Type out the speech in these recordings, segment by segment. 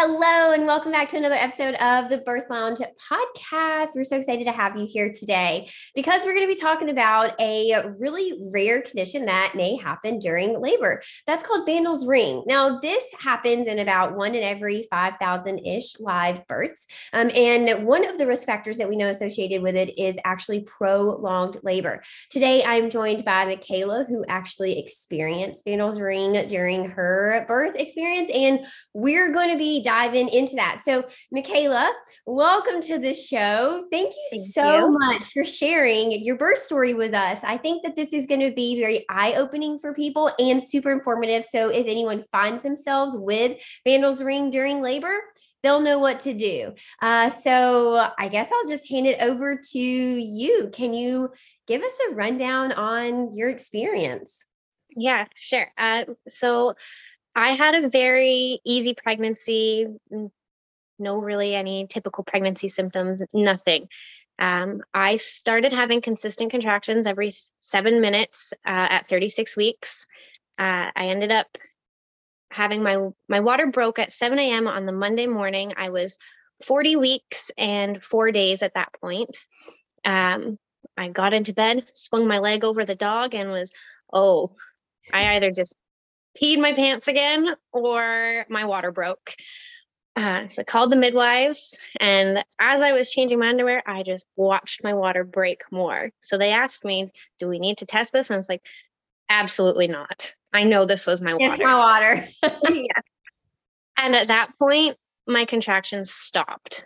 Hello, and welcome back to another episode of the Birth Lounge podcast. We're so excited to have you here today because we're going to be talking about a really rare condition that may happen during labor. That's called Bandl's ring. Now, this happens in about one in every 5,000 ish live births. Um, and one of the risk factors that we know associated with it is actually prolonged labor. Today, I'm joined by M'Kaela, who actually experienced Bandl's ring during her birth experience. And we're going to be diving into that. So, M'Kaela, welcome to the show. Thank you Thank so you. much for sharing your birth story with us. I think that this is going to be very eye opening for people and super informative. So, if anyone finds themselves with Bandl's ring during labor, they'll know what to do. Uh, so, I guess I'll just hand it over to you. Can you give us a rundown on your experience? Yeah, sure. Uh, so, I had a very easy pregnancy, no really any typical pregnancy symptoms, nothing. Um, I started having consistent contractions every seven minutes uh, at 36 weeks. Uh, I ended up having my my water broke at 7 a.m. on the Monday morning. I was 40 weeks and four days at that point. Um, I got into bed, swung my leg over the dog, and was oh, I either just peed my pants again or my water broke. Uh, so I called the midwives, and as I was changing my underwear, I just watched my water break more. So they asked me, "Do we need to test this?" And I was like, "Absolutely not. I know this was my water. It's my water." yeah. And at that point, my contractions stopped.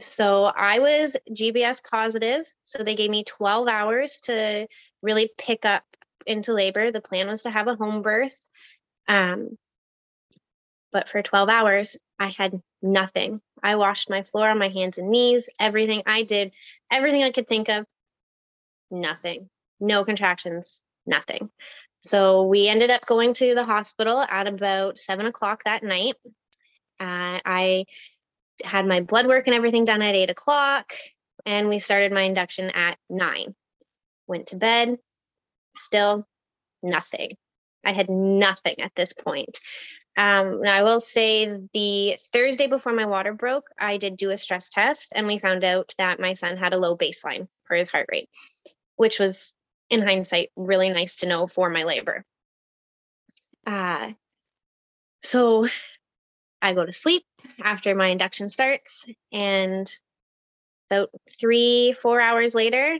So I was GBS positive. So they gave me 12 hours to really pick up into labor. The plan was to have a home birth. Um, but for 12 hours, I had nothing. I washed my floor on my hands and knees, everything I did, everything I could think of, nothing. No contractions, nothing. So we ended up going to the hospital at about seven o'clock that night. Uh, I had my blood work and everything done at eight o'clock, and we started my induction at nine. Went to bed, still nothing. I had nothing at this point. Um, now I will say the Thursday before my water broke, I did do a stress test and we found out that my son had a low baseline for his heart rate, which was in hindsight really nice to know for my labor. Uh, so I go to sleep after my induction starts and about three, four hours later,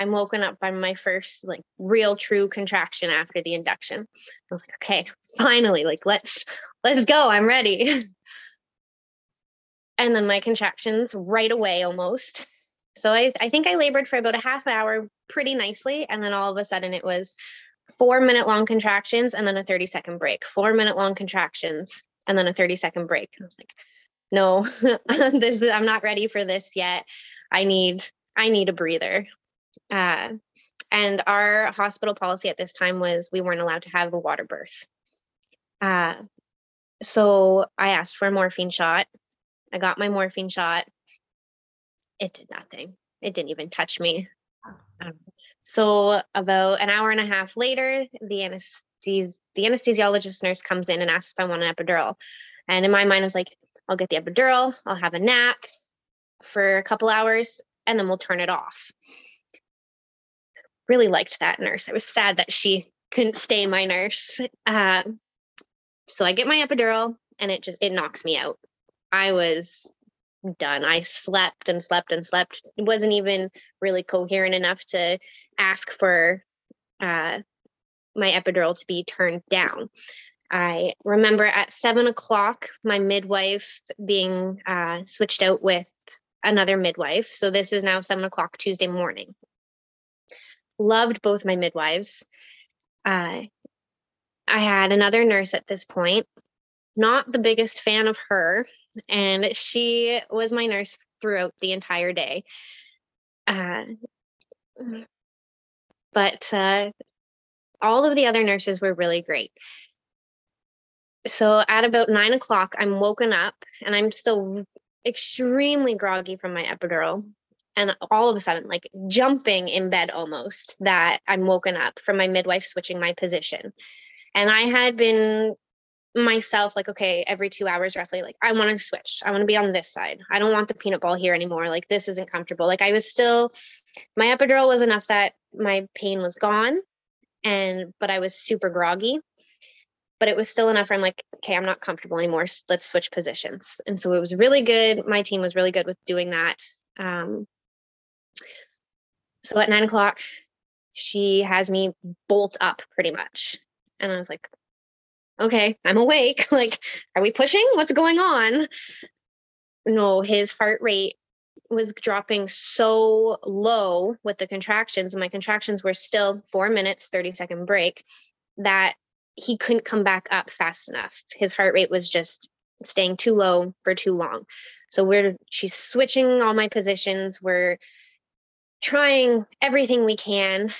I'm woken up by my first like real true contraction after the induction. I was like, okay, finally, like let's let's go. I'm ready. and then my contractions right away almost. So I I think I labored for about a half hour pretty nicely. And then all of a sudden it was four minute long contractions and then a 30 second break, four minute long contractions and then a 30 second break. And I was like, no, this is, I'm not ready for this yet. I need I need a breather. Uh, and our hospital policy at this time was we weren't allowed to have a water birth. Uh, so I asked for a morphine shot. I got my morphine shot. It did nothing. It didn't even touch me. Um, so about an hour and a half later, the anesthesia the anesthesiologist nurse comes in and asks if I want an epidural. And in my mind, I was like, I'll get the epidural, I'll have a nap for a couple hours, and then we'll turn it off. Really liked that nurse. I was sad that she couldn't stay my nurse. Uh, so I get my epidural, and it just it knocks me out. I was done. I slept and slept and slept. It wasn't even really coherent enough to ask for uh, my epidural to be turned down. I remember at seven o'clock, my midwife being uh, switched out with another midwife. So this is now seven o'clock Tuesday morning. Loved both my midwives. Uh, I had another nurse at this point, not the biggest fan of her, and she was my nurse throughout the entire day. Uh, but uh, all of the other nurses were really great. So at about nine o'clock, I'm woken up and I'm still extremely groggy from my epidural. And all of a sudden, like jumping in bed almost, that I'm woken up from my midwife switching my position. And I had been myself like okay every two hours roughly like i want to switch. I want to be on this side. I don't want the peanut ball here anymore. Like this isn't comfortable. Like i was still my epidural was enough that my pain was gone and but i was super groggy. But it was still enough i'm like okay i'm not comfortable anymore. Let's switch positions. And so it was really good. My team was really good with doing that. Um, so at nine o'clock she has me bolt up pretty much and i was like okay, I'm awake. like, are we pushing? What's going on? No, his heart rate was dropping so low with the contractions. My contractions were still four minutes, 30 second break, that he couldn't come back up fast enough. His heart rate was just staying too low for too long. So we're she's switching all my positions. We're trying everything we can.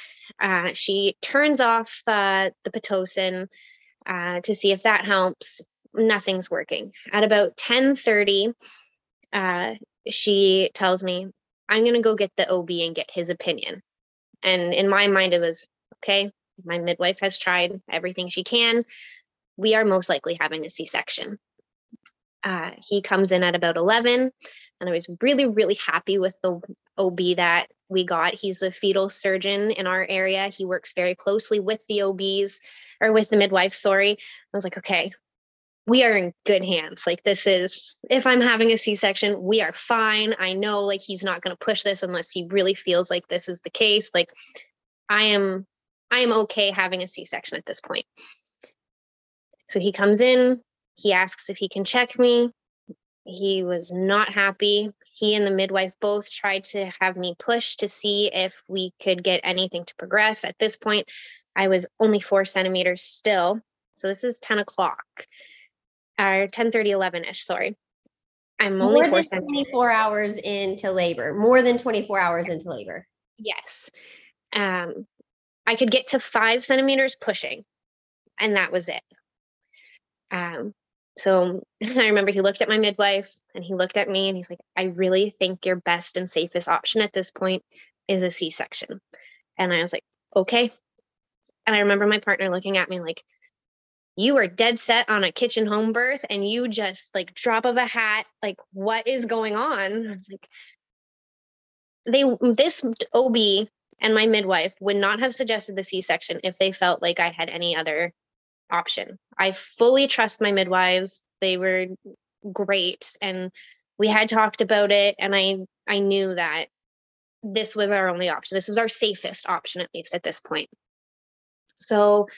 Uh, she turns off uh, the pitocin uh, to see if that helps. Nothing's working. At about 10:30, uh, she tells me, "I'm going to go get the OB and get his opinion." And in my mind, it was okay. My midwife has tried everything she can. We are most likely having a C-section. Uh, he comes in at about 11, and I was really, really happy with the OB that we got. He's the fetal surgeon in our area. He works very closely with the OBs or with the midwife, sorry. I was like, okay, we are in good hands. Like this is if I'm having a C-section, we are fine. I know like he's not going to push this unless he really feels like this is the case. Like I am I am okay having a C-section at this point. So he comes in, he asks if he can check me. He was not happy. He and the midwife both tried to have me push to see if we could get anything to progress. At this point, I was only four centimeters still. So this is 10 o'clock or 10 30, 11 ish. Sorry. I'm only more than 24 hours into labor, more than 24 hours into labor. Yes. Um, I could get to five centimeters pushing, and that was it. Um, so I remember he looked at my midwife and he looked at me and he's like, I really think your best and safest option at this point is a C section. And I was like, okay, and I remember my partner looking at me like, you are dead set on a kitchen home birth and you just like drop of a hat, like, what is going on? I was like, they, this OB and my midwife would not have suggested the C section if they felt like I had any other option. I fully trust my midwives. They were great and we had talked about it and I I knew that this was our only option. This was our safest option at least at this point. So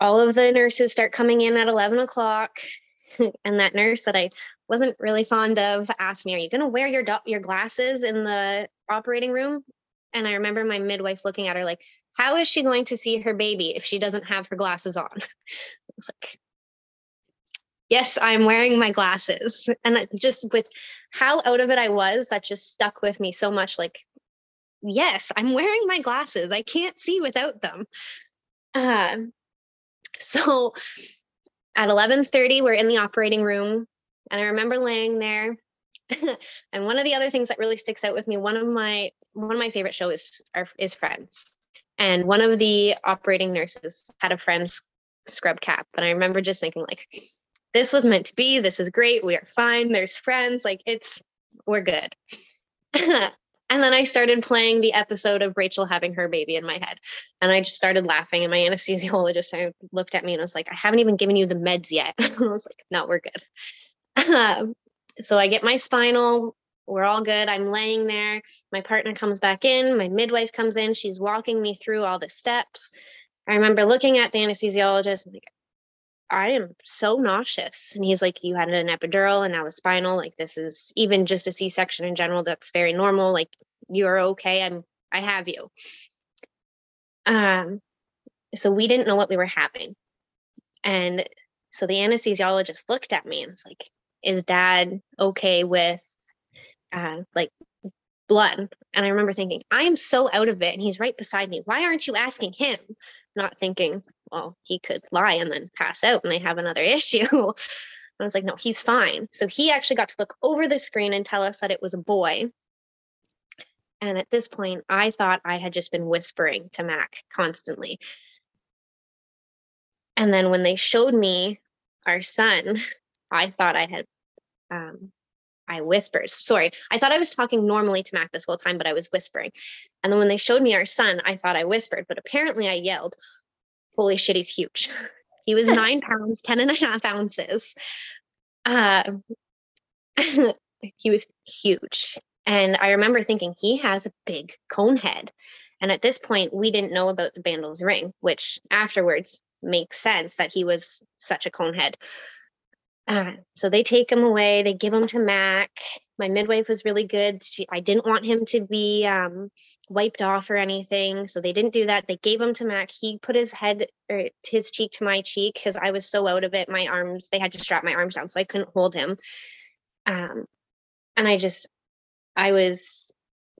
all of the nurses start coming in at 11 o'clock. and that nurse that I wasn't really fond of asked me, Are you going to wear your, do- your glasses in the operating room? And I remember my midwife looking at her like, How is she going to see her baby if she doesn't have her glasses on? I was like, Yes, I'm wearing my glasses. And just with how out of it I was, that just stuck with me so much. Like, yes, I'm wearing my glasses. I can't see without them. Uh, so at 11:30, we're in the operating room, and I remember laying there. and one of the other things that really sticks out with me, one of my one of my favorite shows is, are, is Friends. And one of the operating nurses had a friend's scrub cap. And I remember just thinking, like, this was meant to be. This is great. We are fine. There's friends. Like, it's, we're good. and then I started playing the episode of Rachel having her baby in my head. And I just started laughing. And my anesthesiologist looked at me and was like, I haven't even given you the meds yet. I was like, no, we're good. Um, so I get my spinal. We're all good. I'm laying there. My partner comes back in. My midwife comes in. She's walking me through all the steps. I remember looking at the anesthesiologist and like, I am so nauseous. And he's like, You had an epidural and now a spinal. Like, this is even just a C section in general. That's very normal. Like, you're okay. I'm, I have you. Um, so we didn't know what we were having. And so the anesthesiologist looked at me and was like, Is dad okay with uh, like blood? And I remember thinking, I am so out of it. And he's right beside me. Why aren't you asking him? Not thinking, well, he could lie and then pass out and they have another issue. I was like, no, he's fine. So he actually got to look over the screen and tell us that it was a boy. And at this point, I thought I had just been whispering to Mac constantly. And then when they showed me our son, I thought I had, um, I whispered. Sorry, I thought I was talking normally to Mac this whole time, but I was whispering. And then when they showed me our son, I thought I whispered, but apparently I yelled, holy shit, he's huge. He was nine pounds, 10 and a half ounces. Uh, he was huge. And I remember thinking, he has a big cone head. And at this point, we didn't know about the Bandl's ring, which afterwards makes sense that he was such a cone head. Uh, so they take him away, they give him to Mac. My midwife was really good. She, I didn't want him to be um, wiped off or anything. So they didn't do that. They gave him to Mac. He put his head or his cheek to my cheek because I was so out of it. My arms, they had to strap my arms down so I couldn't hold him. Um, and I just, I was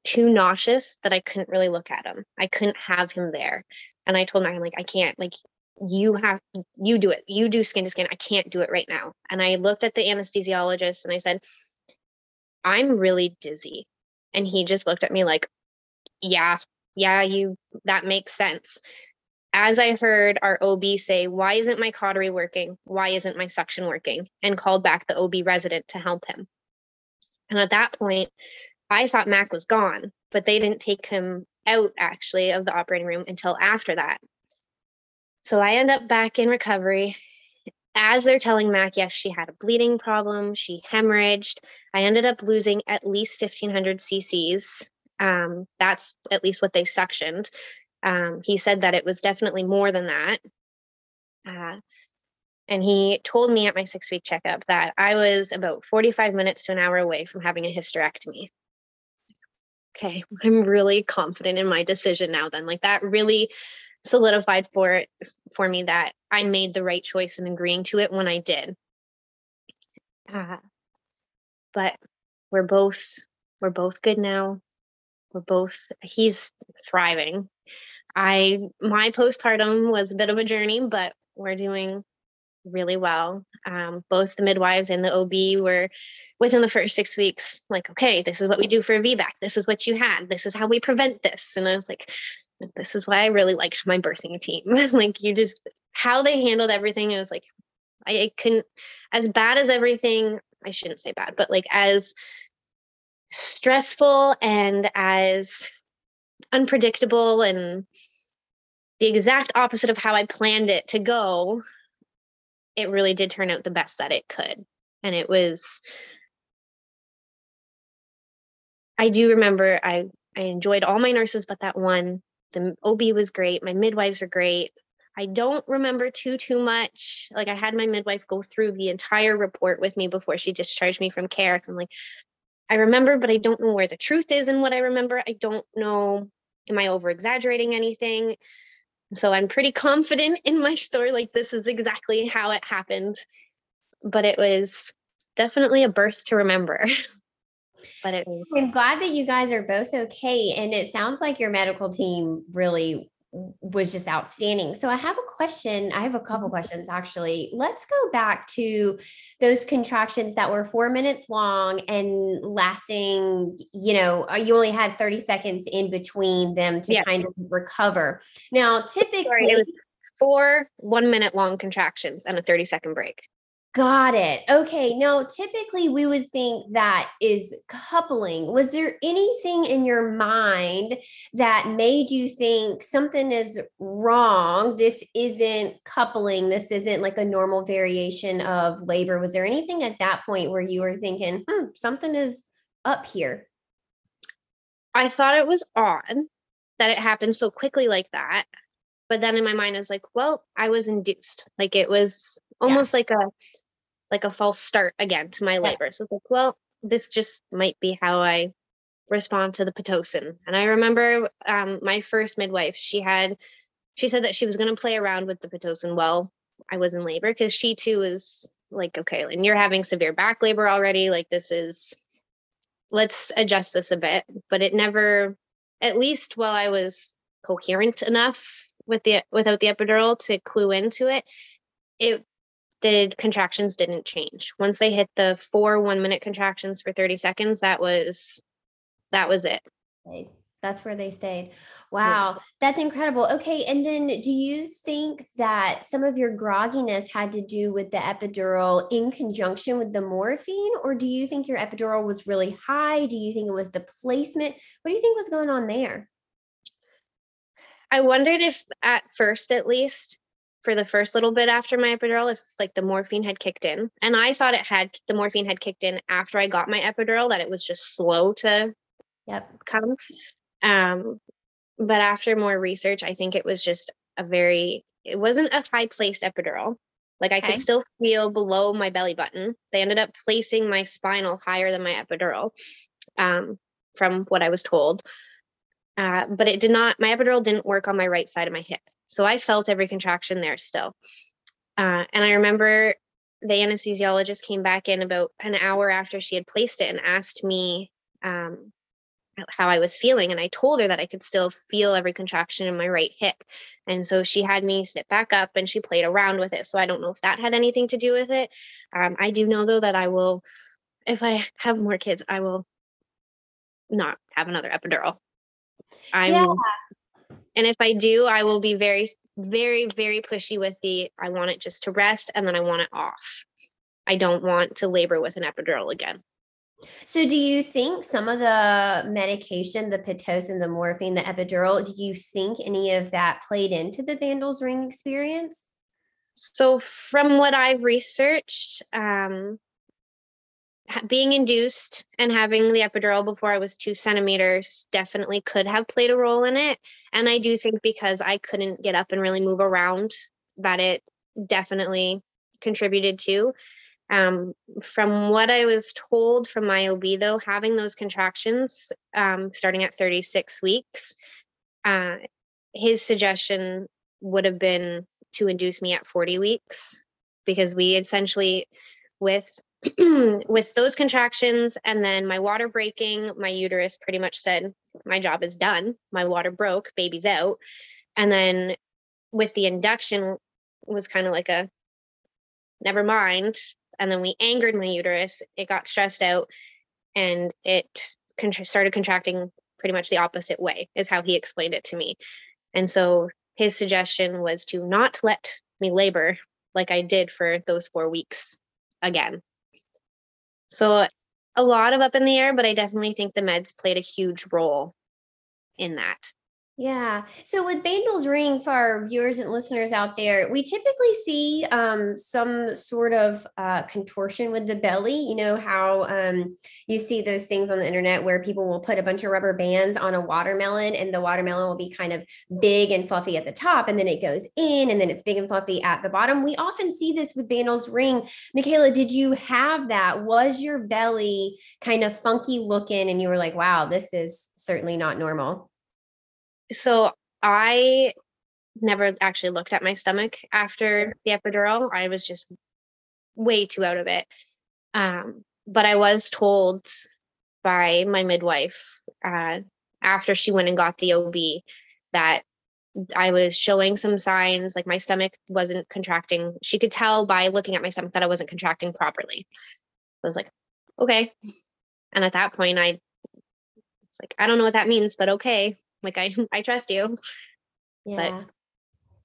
too nauseous that I couldn't really look at him. I couldn't have him there. And I told Mac, I'm like, I can't, like, you have you do it. You do skin to skin. I can't do it right now. And i looked at the anesthesiologist and i said i'm really dizzy. And he just looked at me like yeah yeah you that makes sense. As i heard our ob say why isn't my cautery working? Why isn't my suction working? and called back the ob resident to help him. And at that point i thought mac was gone but they didn't take him out actually of the operating room until after that so I end up back in recovery. As they're telling Mac, yes, she had a bleeding problem, she hemorrhaged. I ended up losing at least 1500 cc's. Um, that's at least what they suctioned. Um, he said that it was definitely more than that. Uh, and he told me at my six week checkup that I was about 45 minutes to an hour away from having a hysterectomy. Okay, I'm really confident in my decision now, then. Like that really solidified for for me that I made the right choice in agreeing to it when I did. Uh, but we're both we're both good now. We're both he's thriving. I my postpartum was a bit of a journey, but we're doing really well. Um, both the midwives and the OB were within the first six weeks, like, okay, this is what we do for a VBAC. This is what you had. This is how we prevent this. And I was like, this is why I really liked my birthing team. like you just how they handled everything. It was like I, I couldn't as bad as everything. I shouldn't say bad, but like as stressful and as unpredictable and the exact opposite of how I planned it to go, it really did turn out the best that it could. And it was I do remember I I enjoyed all my nurses but that one the OB was great. My midwives were great. I don't remember too too much. Like I had my midwife go through the entire report with me before she discharged me from care. I'm like, I remember, but I don't know where the truth is in what I remember. I don't know. Am I over exaggerating anything? So I'm pretty confident in my story. Like this is exactly how it happened. But it was definitely a birth to remember. but it was- I'm glad that you guys are both okay. And it sounds like your medical team really was just outstanding. So I have a question. I have a couple mm-hmm. questions actually. Let's go back to those contractions that were four minutes long and lasting, you know, uh, you only had 30 seconds in between them to yeah. kind of recover. Now, typically, Sorry, it was four one minute long contractions and a 30 second break. Got it. Okay. Now, typically we would think that is coupling. Was there anything in your mind that made you think something is wrong? This isn't coupling. This isn't like a normal variation of labor. Was there anything at that point where you were thinking, hmm, something is up here? I thought it was odd that it happened so quickly like that. But then in my mind, I was like, well, I was induced. Like it was almost yeah. like a like a false start again to my labor. So it's like, well, this just might be how I respond to the Pitocin. And I remember um, my first midwife, she had, she said that she was going to play around with the Pitocin while I was in labor because she too was like, okay, and you're having severe back labor already. Like this is, let's adjust this a bit. But it never, at least while I was coherent enough with the without the epidural to clue into it, it the contractions didn't change. Once they hit the four one minute contractions for 30 seconds, that was that was it. That's where they stayed. Wow, yeah. that's incredible. Okay, and then do you think that some of your grogginess had to do with the epidural in conjunction with the morphine, or do you think your epidural was really high? Do you think it was the placement? What do you think was going on there? I wondered if, at first at least, for the first little bit after my epidural if like the morphine had kicked in. And I thought it had the morphine had kicked in after I got my epidural, that it was just slow to yep. come. Um, but after more research, I think it was just a very it wasn't a high placed epidural. Like I okay. could still feel below my belly button. They ended up placing my spinal higher than my epidural, um, from what I was told. Uh, but it did not. My epidural didn't work on my right side of my hip. So I felt every contraction there still. Uh, and I remember the anesthesiologist came back in about an hour after she had placed it and asked me um, how I was feeling. And I told her that I could still feel every contraction in my right hip. And so she had me sit back up and she played around with it. So I don't know if that had anything to do with it. Um, I do know, though, that I will, if I have more kids, I will not have another epidural. I'm yeah and if I do, I will be very, very, very pushy with the I want it just to rest and then I want it off. I don't want to labor with an epidural again. So, do you think some of the medication, the Pitocin, the morphine, the epidural, do you think any of that played into the Bandl's ring experience? So, from what I've researched, um, being induced and having the epidural before I was two centimeters definitely could have played a role in it. And I do think because I couldn't get up and really move around, that it definitely contributed to. Um, from what I was told from my OB, though, having those contractions um, starting at 36 weeks, uh, his suggestion would have been to induce me at 40 weeks because we essentially, with with those contractions and then my water breaking, my uterus pretty much said, My job is done. My water broke, baby's out. And then with the induction was kind of like a never mind. And then we angered my uterus. It got stressed out and it started contracting pretty much the opposite way, is how he explained it to me. And so his suggestion was to not let me labor like I did for those four weeks again. So a lot of up in the air, but I definitely think the meds played a huge role in that. Yeah. So with Bandl's ring, for our viewers and listeners out there, we typically see um, some sort of uh, contortion with the belly. You know how um, you see those things on the internet where people will put a bunch of rubber bands on a watermelon, and the watermelon will be kind of big and fluffy at the top, and then it goes in, and then it's big and fluffy at the bottom. We often see this with Bandl's ring. M'Kaela, did you have that? Was your belly kind of funky looking, and you were like, "Wow, this is certainly not normal"? So I never actually looked at my stomach after the epidural. I was just way too out of it. Um, but I was told by my midwife uh, after she went and got the OB that I was showing some signs like my stomach wasn't contracting. She could tell by looking at my stomach that I wasn't contracting properly. I was like, okay. And at that point, I was like, I don't know what that means, but okay like I I trust you. Yeah. But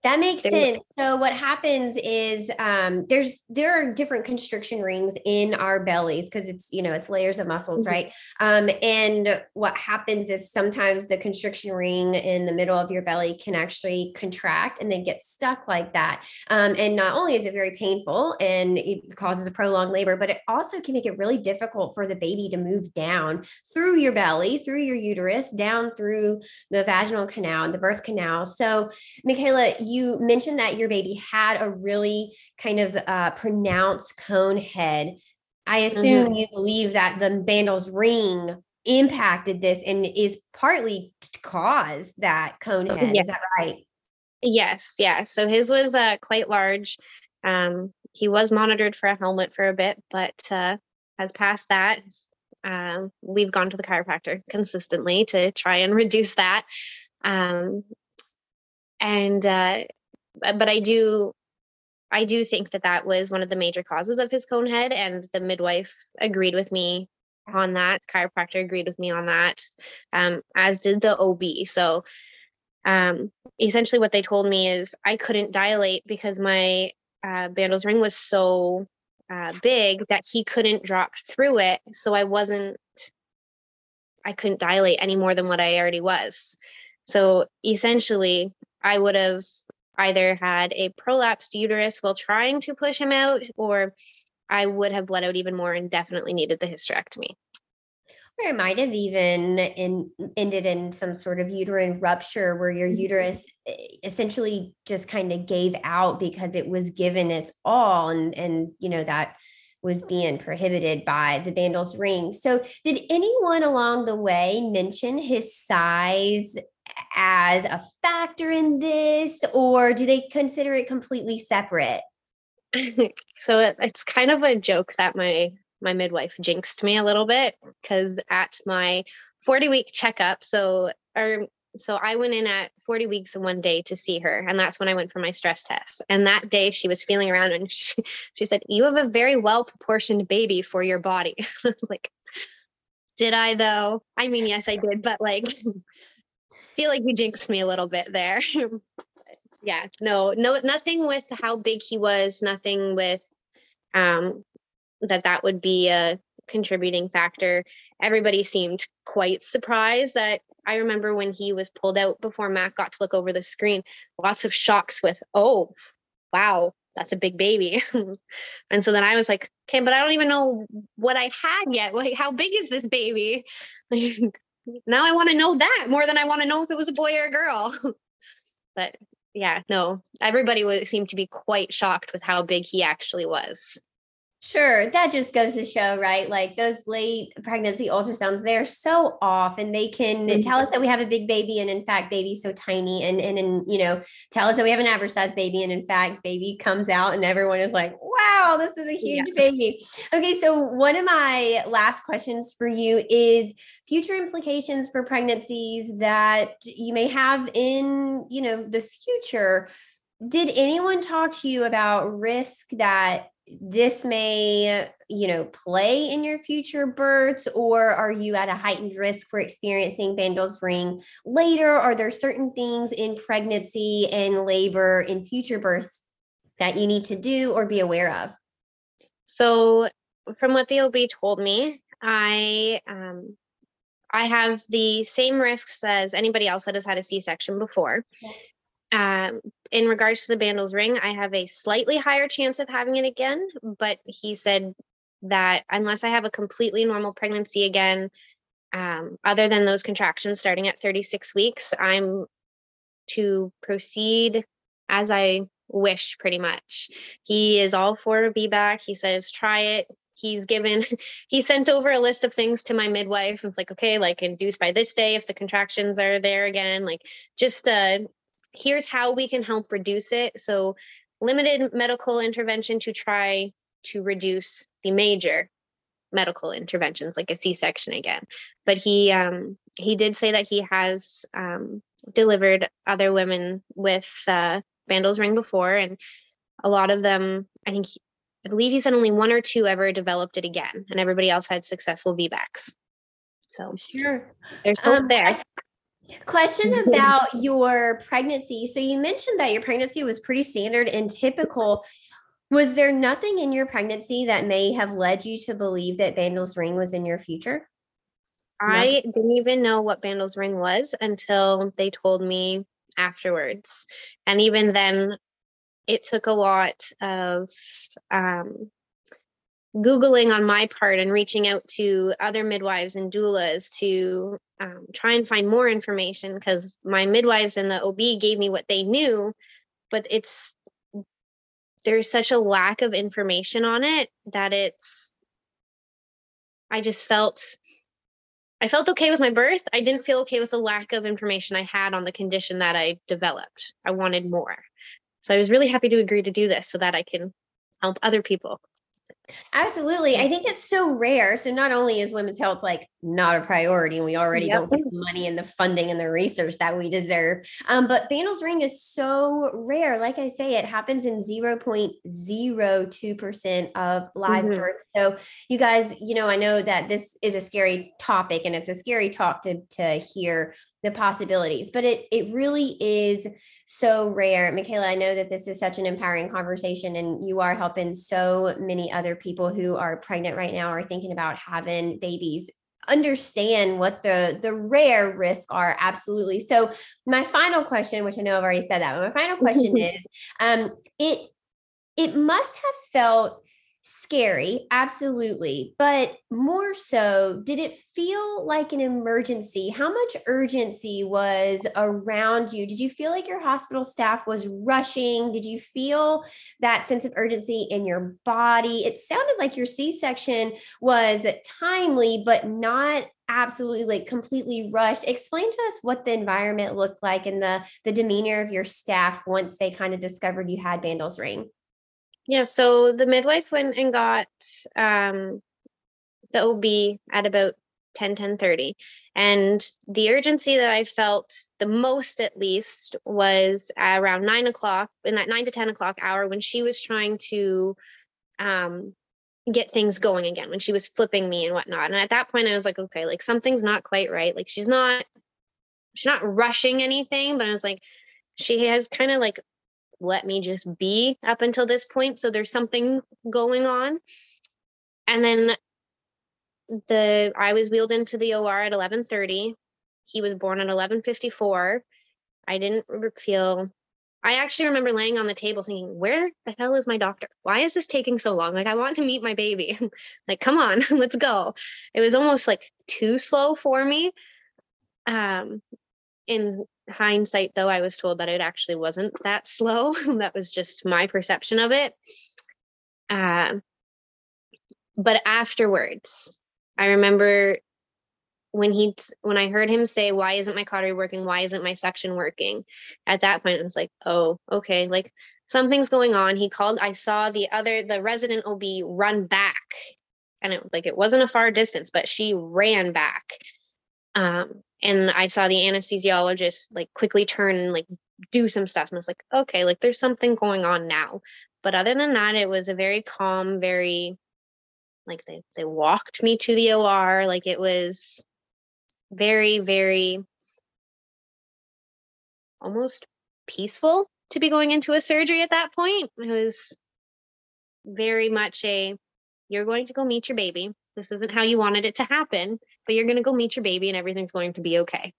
That makes sense. So what happens is um, there's there are different constriction rings in our bellies because it's you know it's layers of muscles, mm-hmm. right? Um, and what happens is sometimes the constriction ring in the middle of your belly can actually contract and then get stuck like that. Um, and not only is it very painful and it causes a prolonged labor, but it also can make it really difficult for the baby to move down through your belly, through your uterus, down through the vaginal canal and the birth canal. So, M'Kaela, you you mentioned that your baby had a really kind of uh, pronounced cone head. I assume mm-hmm. you believe that the Bandl's ring impacted this and is partly caused that cone head. Yes. Is that right? Yes. Yeah. So his was uh, quite large. Um, he was monitored for a helmet for a bit, but uh, has passed that. Um, we've gone to the chiropractor consistently to try and reduce that. Um, and uh, but I do I do think that that was one of the major causes of his cone head, and the midwife agreed with me on that. Chiropractor agreed with me on that, um, as did the OB. So, um, essentially, what they told me is I couldn't dilate because my uh, Bandl's ring was so uh, big that he couldn't drop through it. So I wasn't, I couldn't dilate any more than what I already was. So essentially, I would have either had a prolapsed uterus while trying to push him out, or I would have bled out even more and definitely needed the hysterectomy. Or it might have even in, ended in some sort of uterine rupture where your mm-hmm. uterus eh, essentially just kind of gave out because it was given its all and and you know that was being prohibited by the Bandl's ring. So did anyone along the way mention his size as a factor in this, or do they consider it completely separate? so it, it's kind of a joke that my my midwife jinxed me a little bit because at my 40 week checkup, so or so I went in at 40 weeks and one day to see her. And that's when I went for my stress test. And that day she was feeling around and she, she said, You have a very well proportioned baby for your body. like, did I though? I mean, yes, I did, but like feel like you jinxed me a little bit there. yeah, no, no, nothing with how big he was, nothing with um that that would be a contributing factor. Everybody seemed quite surprised that I remember when he was pulled out before Mac got to look over the screen, lots of shocks with, oh, wow, that's a big baby. and so then I was like, okay, but I don't even know what I had yet. Like, how big is this baby? now I want to know that more than I want to know if it was a boy or a girl. but yeah, no, everybody was seemed to be quite shocked with how big he actually was. Sure, that just goes to show, right? Like those late pregnancy ultrasounds, they're so off and they can mm-hmm. tell us that we have a big baby and in fact baby's so tiny and and and you know, tell us that we have an average size baby and in fact baby comes out and everyone is like, "Wow, this is a huge yeah. baby." Okay, so one of my last questions for you is future implications for pregnancies that you may have in, you know, the future. Did anyone talk to you about risk that this may you know play in your future births or are you at a heightened risk for experiencing Bandl's ring later? Are there certain things in pregnancy and labor in future births that you need to do or be aware of? So from what the ob told me i um i have the same risks as anybody else that has had a c-section before um, in regards to the Bandl's ring, I have a slightly higher chance of having it again, but he said that unless I have a completely normal pregnancy again, um, other than those contractions starting at 36 weeks, I'm to proceed as I wish pretty much. He is all for a VBAC. He says, try it. He's given, he sent over a list of things to my midwife. and It's like, okay, like induce by this day if the contractions are there again, like just uh, here's how we can help reduce it. So, limited medical intervention to try to reduce the major medical interventions like a c-section again. But he um he did say that he has um delivered other women with uh Bandl's ring before and a lot of them i think he, i believe he said only one or two ever developed it again and everybody else had successful vbacs so sure. there's hope um, there Question about your pregnancy. So you mentioned that your pregnancy was pretty standard and typical. Was there nothing in your pregnancy that may have led you to believe that Bandl's ring was in your future? I didn't even know what Bandl's ring was until they told me afterwards. And even then, it took a lot of um, Googling on my part and reaching out to other midwives and doulas to um, try and find more information because my midwives and the OB gave me what they knew, but it's there's such a lack of information on it that it's I just felt I felt okay with my birth. I didn't feel okay with the lack of information I had on the condition that I developed. I wanted more. So I was really happy to agree to do this so that I can help other people. Absolutely. I think it's so rare. So not only is women's health like not a priority and we already yep. don't get the money and the funding and the research that we deserve. Um, but Bandl's ring is so rare. Like I say, it happens in 0.02% of live mm-hmm. births. So you guys, you know, I know that this is a scary topic and it's a scary talk to to hear the possibilities, but it it really is so rare. M'Kaela, I know that this is such an empowering conversation and you are helping so many other people who are pregnant right now or thinking about having babies understand what the the rare risks are absolutely so my final question which i know i've already said that but my final question is um it it must have felt scary, absolutely. But more so, did it feel like an emergency? How much urgency was around you? Did you feel like your hospital staff was rushing? Did you feel that sense of urgency in your body? It sounded like your C section was timely, but not absolutely like completely rushed explain to us what the environment looked like and the the demeanor of your staff once they kind of discovered you had Bandl's ring yeah, so the midwife went and got um, the OB at about 10, 10 30. And the urgency that I felt the most, at least, was around nine o'clock in that nine to 10 o'clock hour when she was trying to um, get things going again, when she was flipping me and whatnot. And at that point, I was like, okay, like something's not quite right. Like she's not, she's not rushing anything, but I was like, she has kind of like let me just be up until this point. So there's something going on. And then the I was wheeled into the OR at 11:30. He was born at 11:54. I didn't feel I actually remember laying on the table thinking, where the hell is my doctor? Why is this taking so long? Like I want to meet my baby. like come on, let's go. It was almost like too slow for me. Um in hindsight though i was told that it actually wasn't that slow. That was just my perception of it. Uh, but afterwards i remember when he when i heard him say why isn't my cautery working? Why isn't my suction working? At that point i was like oh okay like something's going on. He called i saw the other the resident ob run back. And it like it wasn't a far distance but she ran back. Um and I saw the anesthesiologist like quickly turn and like do some stuff. And I was like, okay, like there's something going on now. But other than that, it was a very calm, very like they they walked me to the OR. Like it was very, very almost peaceful to be going into a surgery at that point. It was very much a you're going to go meet your baby. This isn't how you wanted it to happen but you're going to go meet your baby and everything's going to be okay.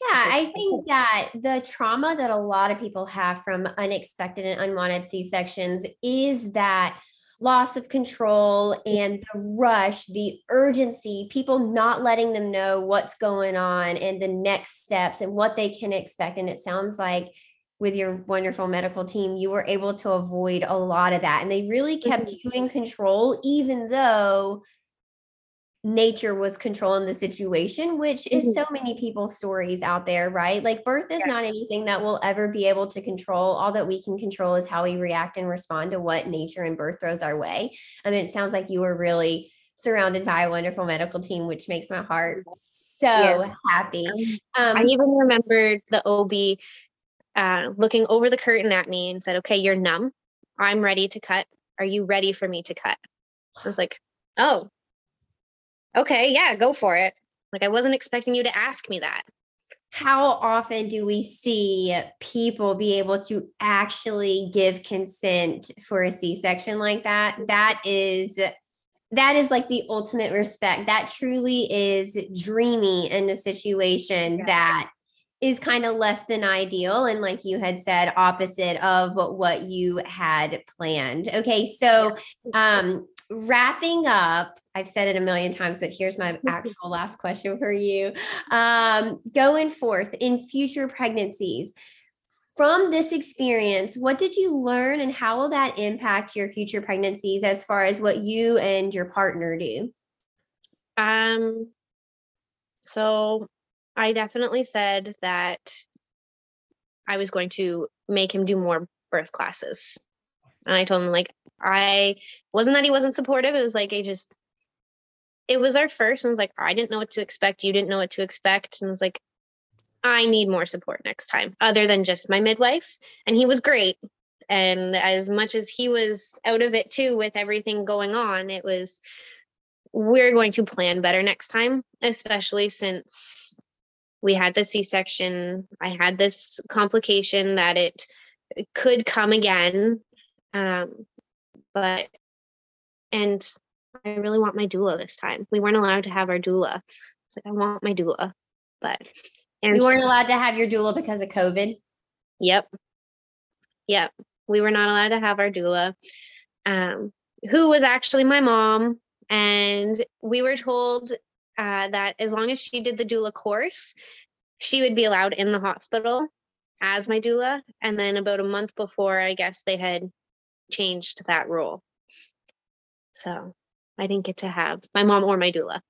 Yeah, I think that the trauma that a lot of people have from unexpected and unwanted C sections is that loss of control and the rush, the urgency, people not letting them know what's going on and the next steps and what they can expect. And it sounds like with your wonderful medical team, you were able to avoid a lot of that. And they really kept mm-hmm. you in control, even though nature was controlling the situation, which is mm-hmm. so many people's stories out there, right? Like birth is yeah. not anything that we'll ever be able to control. All that we can control is how we react and respond to what nature and birth throws our way. I mean, it sounds like you were really surrounded by a wonderful medical team, which makes my heart so yeah. happy. Um, I even remember the OB uh, looking over the curtain at me and said, Okay, you're numb. I'm ready to cut. Are you ready for me to cut? I was like, Oh, okay, yeah, go for it. Like I wasn't expecting you to ask me that. how often do we see people be able to actually give consent for a C-section like that? That is that is like the ultimate respect. That truly is dreamy in a situation yeah. that is kind of less than ideal and like you had said opposite of what you had planned. Okay, so um wrapping up, I've said it a million times, but here's my actual last question for you. Um, going forth in future pregnancies, from this experience, what did you learn and how will that impact your future pregnancies as far as what you and your partner do? Um, so I definitely said that I was going to make him do more birth classes. And I told him, like, I wasn't that he wasn't supportive. It was like, I just, it was our first. And I was like, I didn't know what to expect. You didn't know what to expect. And I was like, I need more support next time, other than just my midwife. And he was great. And as much as he was out of it too, with everything going on, it was, we're going to plan better next time, especially since we had the C section. I had this complication that it could come again um, but, and I really want my doula this time. We weren't allowed to have our doula. It's like, I want my doula. But, and you weren't allowed to have your doula because of COVID? Yep. Yep. We were not allowed to have our doula, um, who was actually my mom. And we were told uh, that as long as she did the doula course, she would be allowed in the hospital as my doula. And then about a month before, I guess they had changed that rule. So I didn't get to have my mom or my doula.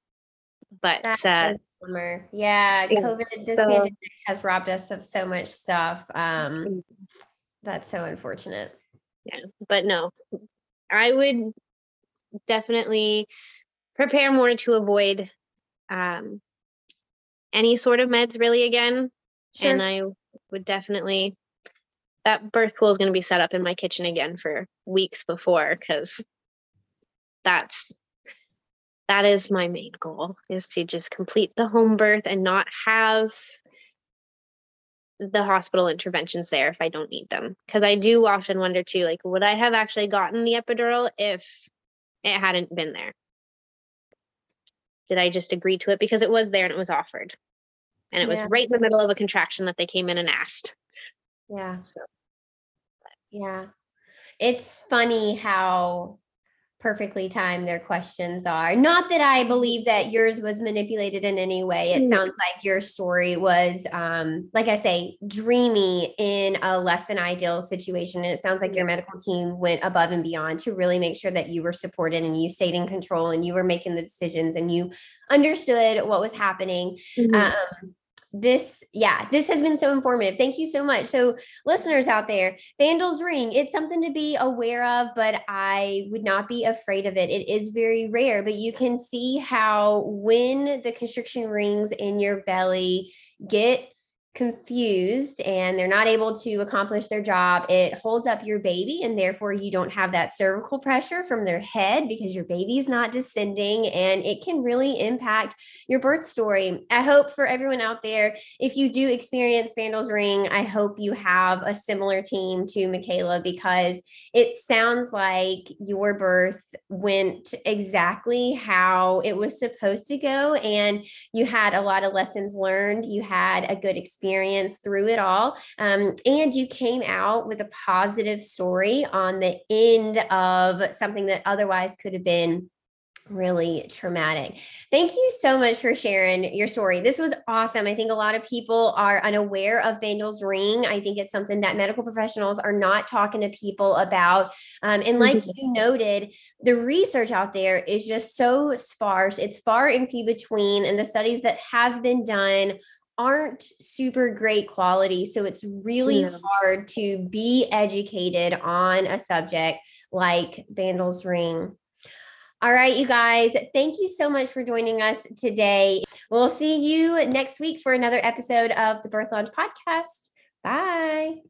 But uh, bummer. Yeah, COVID this so, has robbed us of so much stuff. Um, mm-hmm. that's so unfortunate. Yeah, but no, I would definitely prepare more to avoid um, any sort of meds really again. Sure. And I would definitely that birth pool is going to be set up in my kitchen again for weeks before because that's that is my main goal is to just complete the home birth and not have the hospital interventions there if I don't need them. Because I do often wonder too, like, would I have actually gotten the epidural if it hadn't been there? Did I just agree to it because it was there and it was offered? And it yeah. was right in the middle of a contraction that they came in and asked. Yeah. So, yeah. It's funny how perfectly timed their questions are. Not that I believe that yours was manipulated in any way. It sounds like your story was um like I say dreamy in a less than ideal situation and it sounds like your medical team went above and beyond to really make sure that you were supported and you stayed in control and you were making the decisions and you understood what was happening. Mm-hmm. Um this yeah this has been so informative. Thank you so much. So listeners out there Bandl's ring it's something to be aware of but i would not be afraid of it. It is very rare but you can see how when the constriction rings in your belly get confused and they're not able to accomplish their job, it holds up your baby and therefore you don't have that cervical pressure from their head because your baby's not descending and it can really impact your birth story. I hope for everyone out there, if you do experience Bandl's ring, I hope you have a similar team to M'Kaela because it sounds like your birth went exactly how it was supposed to go and you had a lot of lessons learned, you had a good experience experience through it all. Um, and you came out with a positive story on the end of something that otherwise could have been really traumatic. Thank you so much for sharing your story. This was awesome. I think a lot of people are unaware of Bandl's ring. I think it's something that medical professionals are not talking to people about. Um, and like mm-hmm. you noted, the research out there is just so sparse. It's far and few between. And the studies that have been done aren't super great quality. So it's really yeah. hard to be educated on a subject like Bandl's Ring. All right, you guys, thank you so much for joining us today. We'll see you next week for another episode of the Birth Lounge podcast. Bye.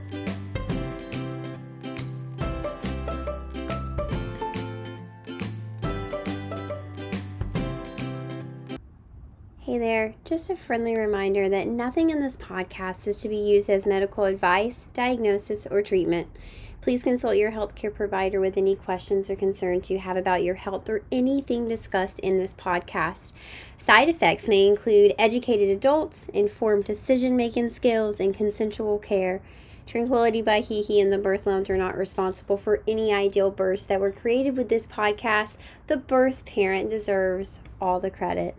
There, just a friendly reminder that nothing in this podcast is to be used as medical advice, diagnosis, or treatment. Please consult your healthcare provider with any questions or concerns you have about your health or anything discussed in this podcast. Side effects may include educated adults, informed decision making skills, and consensual care. Tranquility by HeHe and the Birth Lounge are not responsible for any ideal births that were created with this podcast. The birth parent deserves all the credit.